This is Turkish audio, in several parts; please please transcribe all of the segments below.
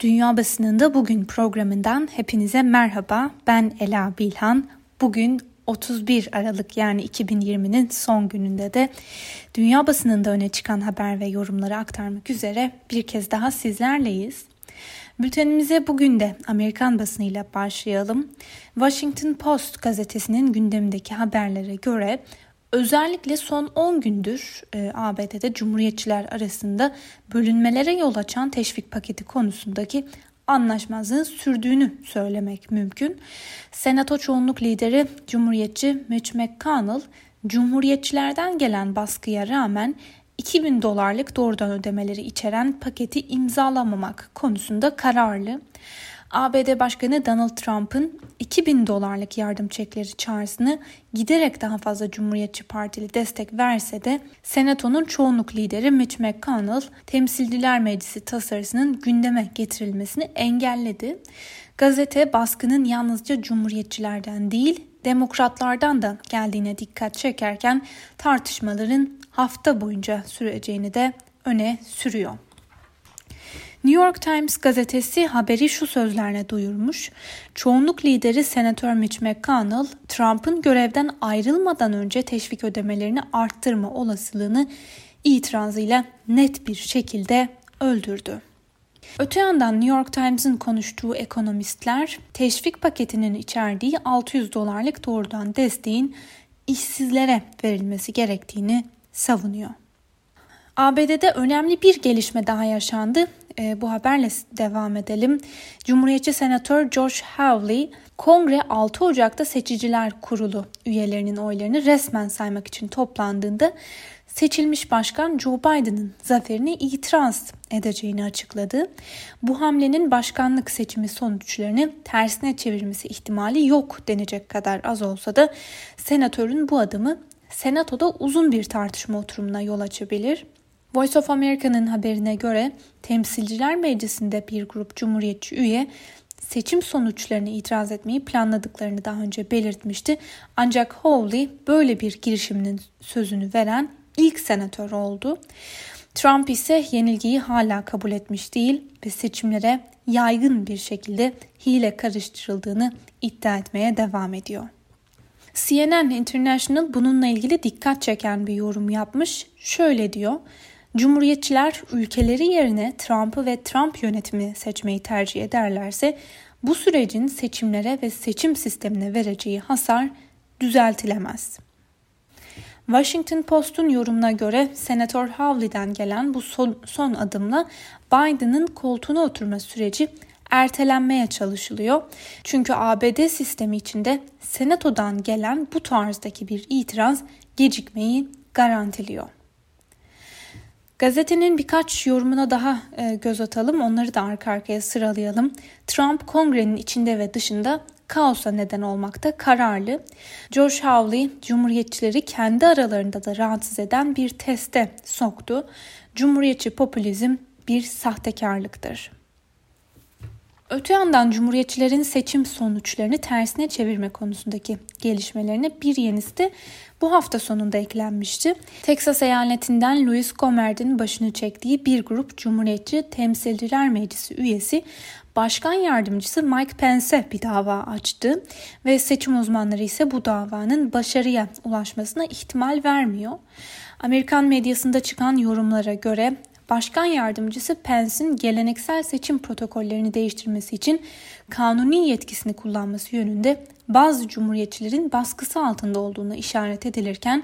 Dünya Basınında Bugün programından hepinize merhaba. Ben Ela Bilhan. Bugün 31 Aralık yani 2020'nin son gününde de dünya basınında öne çıkan haber ve yorumları aktarmak üzere bir kez daha sizlerleyiz. Bültenimize bugün de Amerikan basınıyla başlayalım. Washington Post gazetesinin gündemindeki haberlere göre Özellikle son 10 gündür e, ABD'de Cumhuriyetçiler arasında bölünmelere yol açan teşvik paketi konusundaki anlaşmazlığın sürdüğünü söylemek mümkün. Senato çoğunluk lideri Cumhuriyetçi Mitch McConnell, Cumhuriyetçilerden gelen baskıya rağmen 2000 dolarlık doğrudan ödemeleri içeren paketi imzalamamak konusunda kararlı. ABD Başkanı Donald Trump'ın 2000 dolarlık yardım çekleri çağrısını giderek daha fazla Cumhuriyetçi Partili destek verse de Senato'nun çoğunluk lideri Mitch McConnell Temsilciler Meclisi tasarısının gündeme getirilmesini engelledi. Gazete baskının yalnızca Cumhuriyetçilerden değil demokratlardan da geldiğine dikkat çekerken tartışmaların hafta boyunca süreceğini de öne sürüyor. New York Times gazetesi haberi şu sözlerle duyurmuş. Çoğunluk lideri Senatör Mitch McConnell, Trump'ın görevden ayrılmadan önce teşvik ödemelerini arttırma olasılığını itirazıyla net bir şekilde öldürdü. Öte yandan New York Times'ın konuştuğu ekonomistler teşvik paketinin içerdiği 600 dolarlık doğrudan desteğin işsizlere verilmesi gerektiğini savunuyor. ABD'de önemli bir gelişme daha yaşandı. E, bu haberle devam edelim. Cumhuriyetçi Senatör Josh Hawley, Kongre 6 Ocak'ta Seçiciler Kurulu üyelerinin oylarını resmen saymak için toplandığında seçilmiş başkan Joe Biden'ın zaferine itiraz edeceğini açıkladı. Bu hamlenin başkanlık seçimi sonuçlarını tersine çevirmesi ihtimali yok denecek kadar az olsa da senatörün bu adımı senatoda uzun bir tartışma oturumuna yol açabilir. Voice of America'nın haberine göre Temsilciler Meclisi'nde bir grup Cumhuriyetçi üye seçim sonuçlarını itiraz etmeyi planladıklarını daha önce belirtmişti. Ancak Hawley böyle bir girişiminin sözünü veren ilk senatör oldu. Trump ise yenilgiyi hala kabul etmiş değil ve seçimlere yaygın bir şekilde hile karıştırıldığını iddia etmeye devam ediyor. CNN International bununla ilgili dikkat çeken bir yorum yapmış. Şöyle diyor. Cumhuriyetçiler ülkeleri yerine Trump'ı ve Trump yönetimi seçmeyi tercih ederlerse bu sürecin seçimlere ve seçim sistemine vereceği hasar düzeltilemez. Washington Post'un yorumuna göre Senatör Hawley'den gelen bu son, son adımla Biden'ın koltuğuna oturma süreci ertelenmeye çalışılıyor. Çünkü ABD sistemi içinde Senato'dan gelen bu tarzdaki bir itiraz gecikmeyi garantiliyor. Gazetenin birkaç yorumuna daha e, göz atalım. Onları da arka arkaya sıralayalım. Trump kongrenin içinde ve dışında kaosa neden olmakta kararlı. George Hawley Cumhuriyetçileri kendi aralarında da rahatsız eden bir teste soktu. Cumhuriyetçi popülizm bir sahtekarlıktır. Öte yandan Cumhuriyetçilerin seçim sonuçlarını tersine çevirme konusundaki gelişmelerine bir yenisi de bu hafta sonunda eklenmişti. Texas eyaletinden Louis Gohmert'in başını çektiği bir grup Cumhuriyetçi Temsilciler Meclisi üyesi Başkan Yardımcısı Mike Pence bir dava açtı ve seçim uzmanları ise bu davanın başarıya ulaşmasına ihtimal vermiyor. Amerikan medyasında çıkan yorumlara göre Başkan Yardımcısı Pence'in geleneksel seçim protokollerini değiştirmesi için kanuni yetkisini kullanması yönünde bazı cumhuriyetçilerin baskısı altında olduğunu işaret edilirken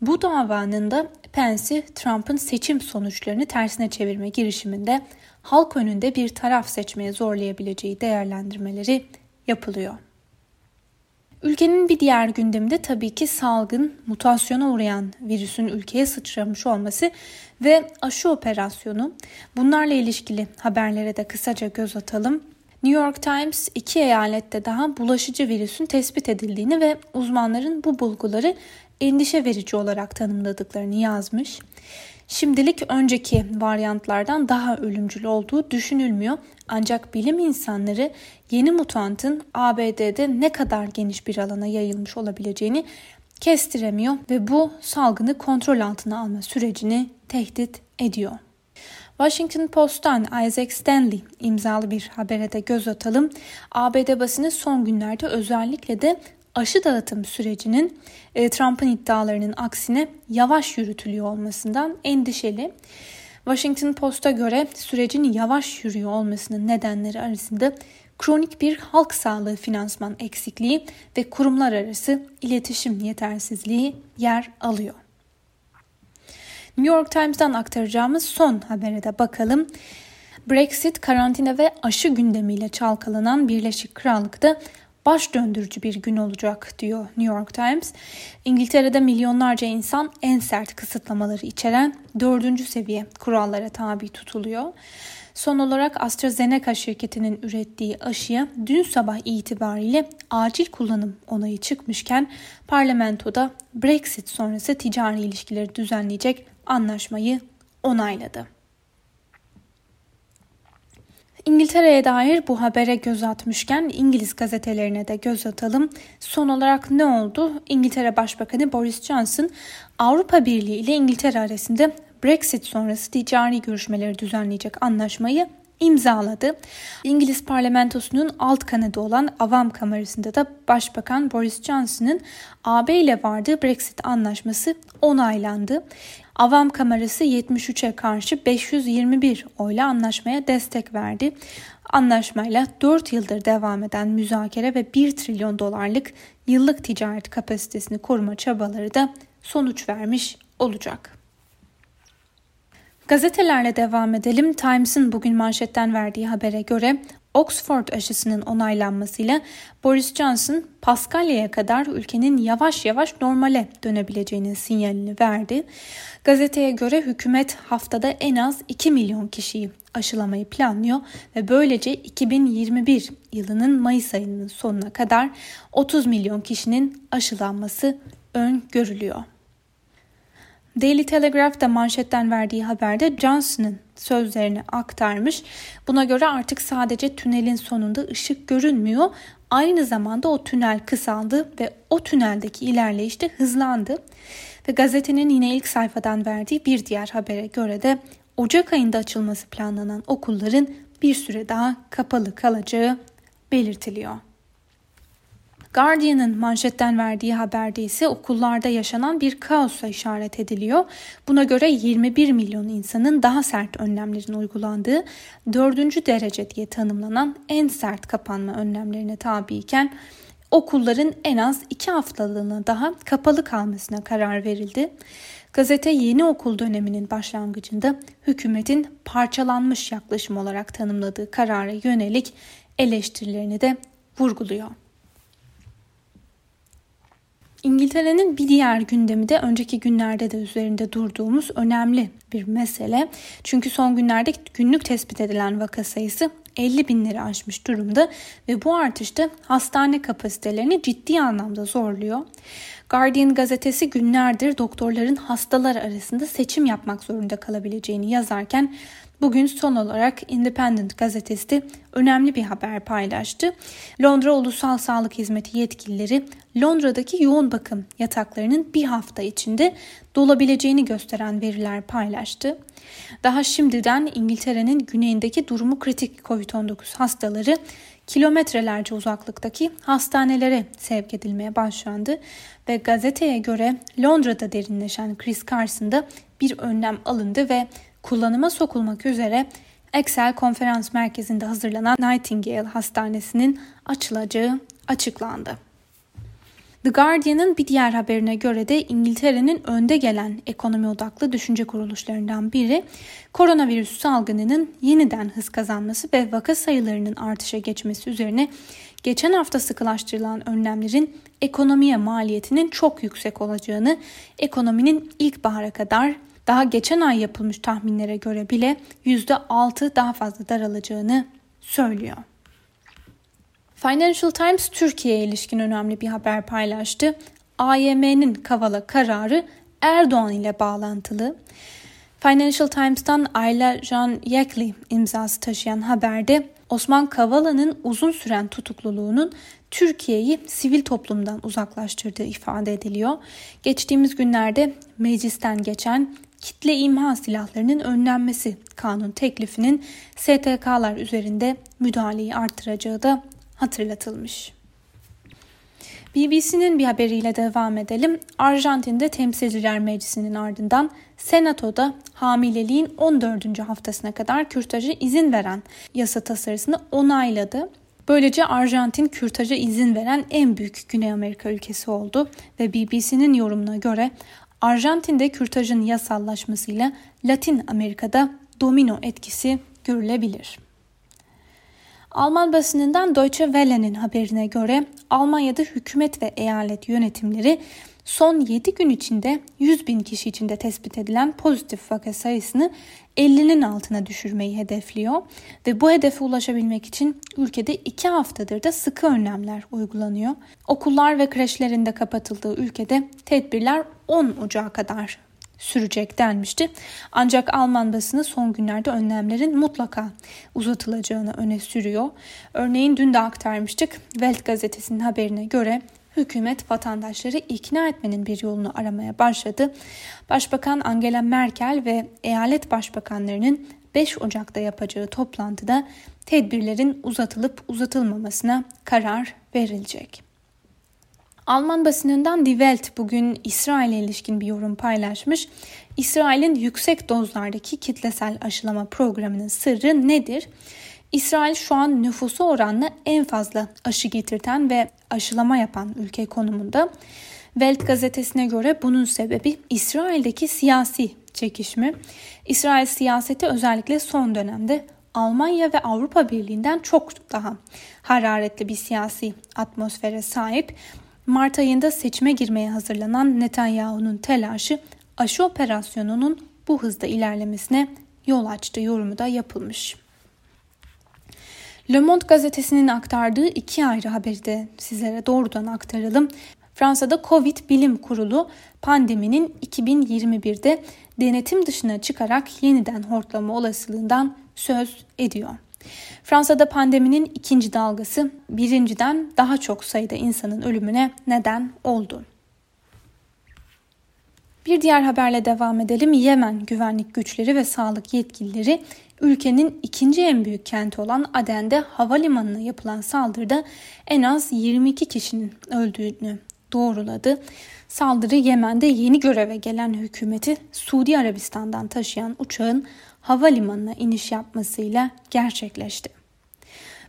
bu davanın da Pence'i Trump'ın seçim sonuçlarını tersine çevirme girişiminde halk önünde bir taraf seçmeye zorlayabileceği değerlendirmeleri yapılıyor. Ülkenin bir diğer gündeminde tabii ki salgın, mutasyona uğrayan virüsün ülkeye sıçramış olması ve aşı operasyonu. Bunlarla ilişkili haberlere de kısaca göz atalım. New York Times iki eyalette daha bulaşıcı virüsün tespit edildiğini ve uzmanların bu bulguları endişe verici olarak tanımladıklarını yazmış. Şimdilik önceki varyantlardan daha ölümcül olduğu düşünülmüyor. Ancak bilim insanları yeni mutantın ABD'de ne kadar geniş bir alana yayılmış olabileceğini kestiremiyor ve bu salgını kontrol altına alma sürecini tehdit ediyor. Washington Post'tan Isaac Stanley imzalı bir habere de göz atalım. ABD basını son günlerde özellikle de aşı dağıtım sürecinin e, Trump'ın iddialarının aksine yavaş yürütülüyor olmasından endişeli. Washington Post'a göre sürecin yavaş yürüyor olmasının nedenleri arasında kronik bir halk sağlığı finansman eksikliği ve kurumlar arası iletişim yetersizliği yer alıyor. New York Times'dan aktaracağımız son habere de bakalım. Brexit, karantina ve aşı gündemiyle çalkalanan Birleşik Krallık'ta baş döndürücü bir gün olacak diyor New York Times. İngiltere'de milyonlarca insan en sert kısıtlamaları içeren dördüncü seviye kurallara tabi tutuluyor. Son olarak AstraZeneca şirketinin ürettiği aşıya dün sabah itibariyle acil kullanım onayı çıkmışken parlamentoda Brexit sonrası ticari ilişkileri düzenleyecek anlaşmayı onayladı. İngiltere'ye dair bu habere göz atmışken İngiliz gazetelerine de göz atalım. Son olarak ne oldu? İngiltere Başbakanı Boris Johnson Avrupa Birliği ile İngiltere arasında Brexit sonrası ticari görüşmeleri düzenleyecek anlaşmayı imzaladı. İngiliz parlamentosunun alt kanadı olan Avam Kamerası'nda da Başbakan Boris Johnson'ın AB ile vardığı Brexit anlaşması onaylandı. Avam Kamerası 73'e karşı 521 oyla anlaşmaya destek verdi. Anlaşmayla 4 yıldır devam eden müzakere ve 1 trilyon dolarlık yıllık ticaret kapasitesini koruma çabaları da sonuç vermiş olacak. Gazetelerle devam edelim. Times'ın bugün manşetten verdiği habere göre Oxford aşısının onaylanmasıyla Boris Johnson Paskalya'ya kadar ülkenin yavaş yavaş normale dönebileceğinin sinyalini verdi. Gazeteye göre hükümet haftada en az 2 milyon kişiyi aşılamayı planlıyor ve böylece 2021 yılının Mayıs ayının sonuna kadar 30 milyon kişinin aşılanması öngörülüyor. Daily Telegraph da manşetten verdiği haberde Johnson'ın sözlerini aktarmış. Buna göre artık sadece tünelin sonunda ışık görünmüyor. Aynı zamanda o tünel kısaldı ve o tüneldeki ilerleyiş de hızlandı. Ve gazetenin yine ilk sayfadan verdiği bir diğer habere göre de Ocak ayında açılması planlanan okulların bir süre daha kapalı kalacağı belirtiliyor. Guardian'ın manşetten verdiği haberde ise okullarda yaşanan bir kaosa işaret ediliyor. Buna göre 21 milyon insanın daha sert önlemlerin uygulandığı 4. derece diye tanımlanan en sert kapanma önlemlerine tabiyken okulların en az 2 haftalığına daha kapalı kalmasına karar verildi. Gazete yeni okul döneminin başlangıcında hükümetin parçalanmış yaklaşım olarak tanımladığı karara yönelik eleştirilerini de vurguluyor. İngiltere'nin bir diğer gündemi de önceki günlerde de üzerinde durduğumuz önemli bir mesele. Çünkü son günlerde günlük tespit edilen vaka sayısı 50 binleri aşmış durumda ve bu artış da hastane kapasitelerini ciddi anlamda zorluyor. Guardian gazetesi günlerdir doktorların hastalar arasında seçim yapmak zorunda kalabileceğini yazarken Bugün son olarak Independent gazetesi önemli bir haber paylaştı. Londra Ulusal Sağlık Hizmeti yetkilileri Londra'daki yoğun bakım yataklarının bir hafta içinde dolabileceğini gösteren veriler paylaştı. Daha şimdiden İngiltere'nin güneyindeki durumu kritik COVID-19 hastaları kilometrelerce uzaklıktaki hastanelere sevk edilmeye başlandı ve gazeteye göre Londra'da derinleşen kriz karşısında bir önlem alındı ve kullanıma sokulmak üzere Excel konferans merkezinde hazırlanan Nightingale Hastanesi'nin açılacağı açıklandı. The Guardian'ın bir diğer haberine göre de İngiltere'nin önde gelen ekonomi odaklı düşünce kuruluşlarından biri koronavirüs salgınının yeniden hız kazanması ve vaka sayılarının artışa geçmesi üzerine geçen hafta sıkılaştırılan önlemlerin ekonomiye maliyetinin çok yüksek olacağını, ekonominin ilk bahara kadar daha geçen ay yapılmış tahminlere göre bile %6 daha fazla daralacağını söylüyor. Financial Times Türkiye'ye ilişkin önemli bir haber paylaştı. AYM'nin Kavala kararı Erdoğan ile bağlantılı. Financial Times'tan Ayla Jean Yekli imzası taşıyan haberde Osman Kavala'nın uzun süren tutukluluğunun Türkiye'yi sivil toplumdan uzaklaştırdığı ifade ediliyor. Geçtiğimiz günlerde meclisten geçen kitle imha silahlarının önlenmesi kanun teklifinin STK'lar üzerinde müdahaleyi arttıracağı da hatırlatılmış. BBC'nin bir haberiyle devam edelim. Arjantin'de Temsilciler Meclisi'nin ardından Senato'da hamileliğin 14. haftasına kadar kürtaja izin veren yasa tasarısını onayladı. Böylece Arjantin kürtaja izin veren en büyük Güney Amerika ülkesi oldu ve BBC'nin yorumuna göre Arjantin'de kürtajın yasallaşmasıyla Latin Amerika'da domino etkisi görülebilir. Alman basınından Deutsche Welle'nin haberine göre Almanya'da hükümet ve eyalet yönetimleri son 7 gün içinde 100 bin kişi içinde tespit edilen pozitif vaka sayısını 50'nin altına düşürmeyi hedefliyor ve bu hedefe ulaşabilmek için ülkede 2 haftadır da sıkı önlemler uygulanıyor. Okullar ve kreşlerinde kapatıldığı ülkede tedbirler 10 Ocağı kadar sürecek denmişti. Ancak Alman basını son günlerde önlemlerin mutlaka uzatılacağını öne sürüyor. Örneğin dün de aktarmıştık. Welt gazetesinin haberine göre hükümet vatandaşları ikna etmenin bir yolunu aramaya başladı. Başbakan Angela Merkel ve eyalet başbakanlarının 5 Ocak'ta yapacağı toplantıda tedbirlerin uzatılıp uzatılmamasına karar verilecek. Alman basınından Die Welt bugün İsrail'e ilişkin bir yorum paylaşmış. İsrail'in yüksek dozlardaki kitlesel aşılama programının sırrı nedir? İsrail şu an nüfusu oranla en fazla aşı getirten ve aşılama yapan ülke konumunda. Welt gazetesine göre bunun sebebi İsrail'deki siyasi çekişme. İsrail siyaseti özellikle son dönemde Almanya ve Avrupa Birliği'nden çok daha hararetli bir siyasi atmosfere sahip. Mart ayında seçime girmeye hazırlanan Netanyahu'nun telaşı aşı operasyonunun bu hızda ilerlemesine yol açtığı yorumu da yapılmış. Le Monde gazetesinin aktardığı iki ayrı haberi de sizlere doğrudan aktaralım. Fransa'da Covid Bilim Kurulu pandeminin 2021'de denetim dışına çıkarak yeniden hortlama olasılığından söz ediyor. Fransa'da pandeminin ikinci dalgası birinciden daha çok sayıda insanın ölümüne neden oldu. Bir diğer haberle devam edelim. Yemen güvenlik güçleri ve sağlık yetkilileri ülkenin ikinci en büyük kenti olan Aden'de havalimanına yapılan saldırıda en az 22 kişinin öldüğünü doğruladı. Saldırı Yemen'de yeni göreve gelen hükümeti Suudi Arabistan'dan taşıyan uçağın havalimanına iniş yapmasıyla gerçekleşti.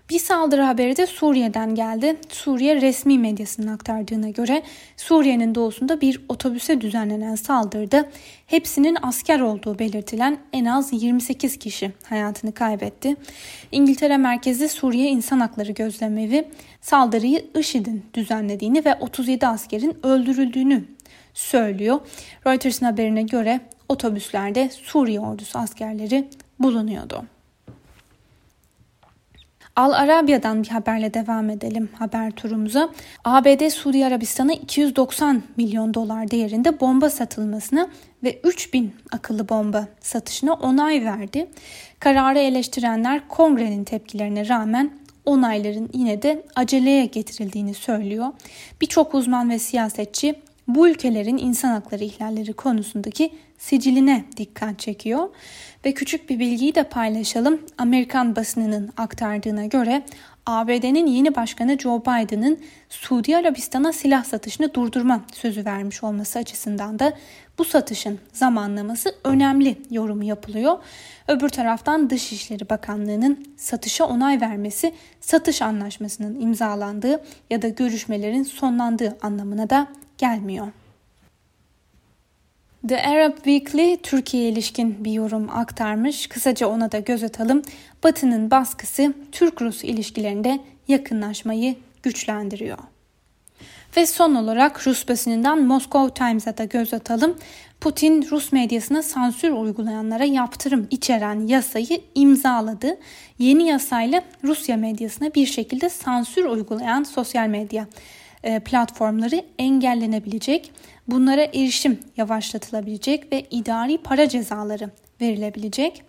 Bir saldırı haberi de Suriye'den geldi. Suriye resmi medyasının aktardığına göre Suriye'nin doğusunda bir otobüse düzenlenen saldırıda hepsinin asker olduğu belirtilen en az 28 kişi hayatını kaybetti. İngiltere merkezli Suriye İnsan Hakları Gözlemevi saldırıyı IŞİD'in düzenlediğini ve 37 askerin öldürüldüğünü söylüyor. Reuters'ın haberine göre otobüslerde Suriye ordusu askerleri bulunuyordu. Al Arabia'dan bir haberle devam edelim haber turumuza. ABD Suudi Arabistan'a 290 milyon dolar değerinde bomba satılmasına ve 3000 akıllı bomba satışına onay verdi. Kararı eleştirenler kongrenin tepkilerine rağmen onayların yine de aceleye getirildiğini söylüyor. Birçok uzman ve siyasetçi bu ülkelerin insan hakları ihlalleri konusundaki siciline dikkat çekiyor. Ve küçük bir bilgiyi de paylaşalım. Amerikan basınının aktardığına göre ABD'nin yeni başkanı Joe Biden'ın Suudi Arabistan'a silah satışını durdurma sözü vermiş olması açısından da bu satışın zamanlaması önemli yorumu yapılıyor. Öbür taraftan Dışişleri Bakanlığı'nın satışa onay vermesi satış anlaşmasının imzalandığı ya da görüşmelerin sonlandığı anlamına da gelmiyor. The Arab Weekly Türkiye ilişkin bir yorum aktarmış. Kısaca ona da göz atalım. Batı'nın baskısı Türk-Rus ilişkilerinde yakınlaşmayı güçlendiriyor. Ve son olarak Rus basınından Moscow Times'a da göz atalım. Putin Rus medyasına sansür uygulayanlara yaptırım içeren yasayı imzaladı. Yeni yasayla Rusya medyasına bir şekilde sansür uygulayan sosyal medya platformları engellenebilecek, bunlara erişim yavaşlatılabilecek ve idari para cezaları verilebilecek.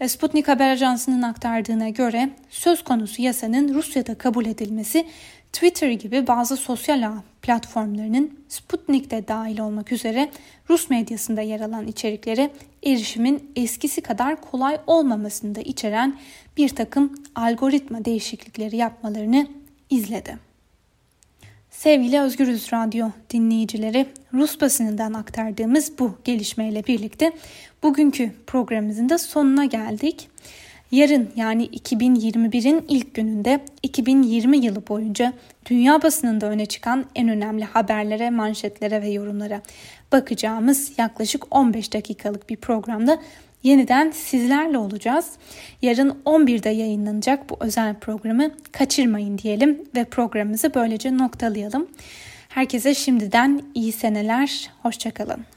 E, Sputnik Haber Ajansı'nın aktardığına göre söz konusu yasanın Rusya'da kabul edilmesi Twitter gibi bazı sosyal ağ platformlarının Sputnik'te dahil olmak üzere Rus medyasında yer alan içeriklere erişimin eskisi kadar kolay olmamasını da içeren bir takım algoritma değişiklikleri yapmalarını izledi. Sevgili Özgürüz Radyo dinleyicileri, Rus basınından aktardığımız bu gelişmeyle birlikte bugünkü programımızın da sonuna geldik. Yarın yani 2021'in ilk gününde 2020 yılı boyunca dünya basınında öne çıkan en önemli haberlere, manşetlere ve yorumlara bakacağımız yaklaşık 15 dakikalık bir programda yeniden sizlerle olacağız. Yarın 11'de yayınlanacak bu özel programı kaçırmayın diyelim ve programımızı böylece noktalayalım. Herkese şimdiden iyi seneler, hoşçakalın.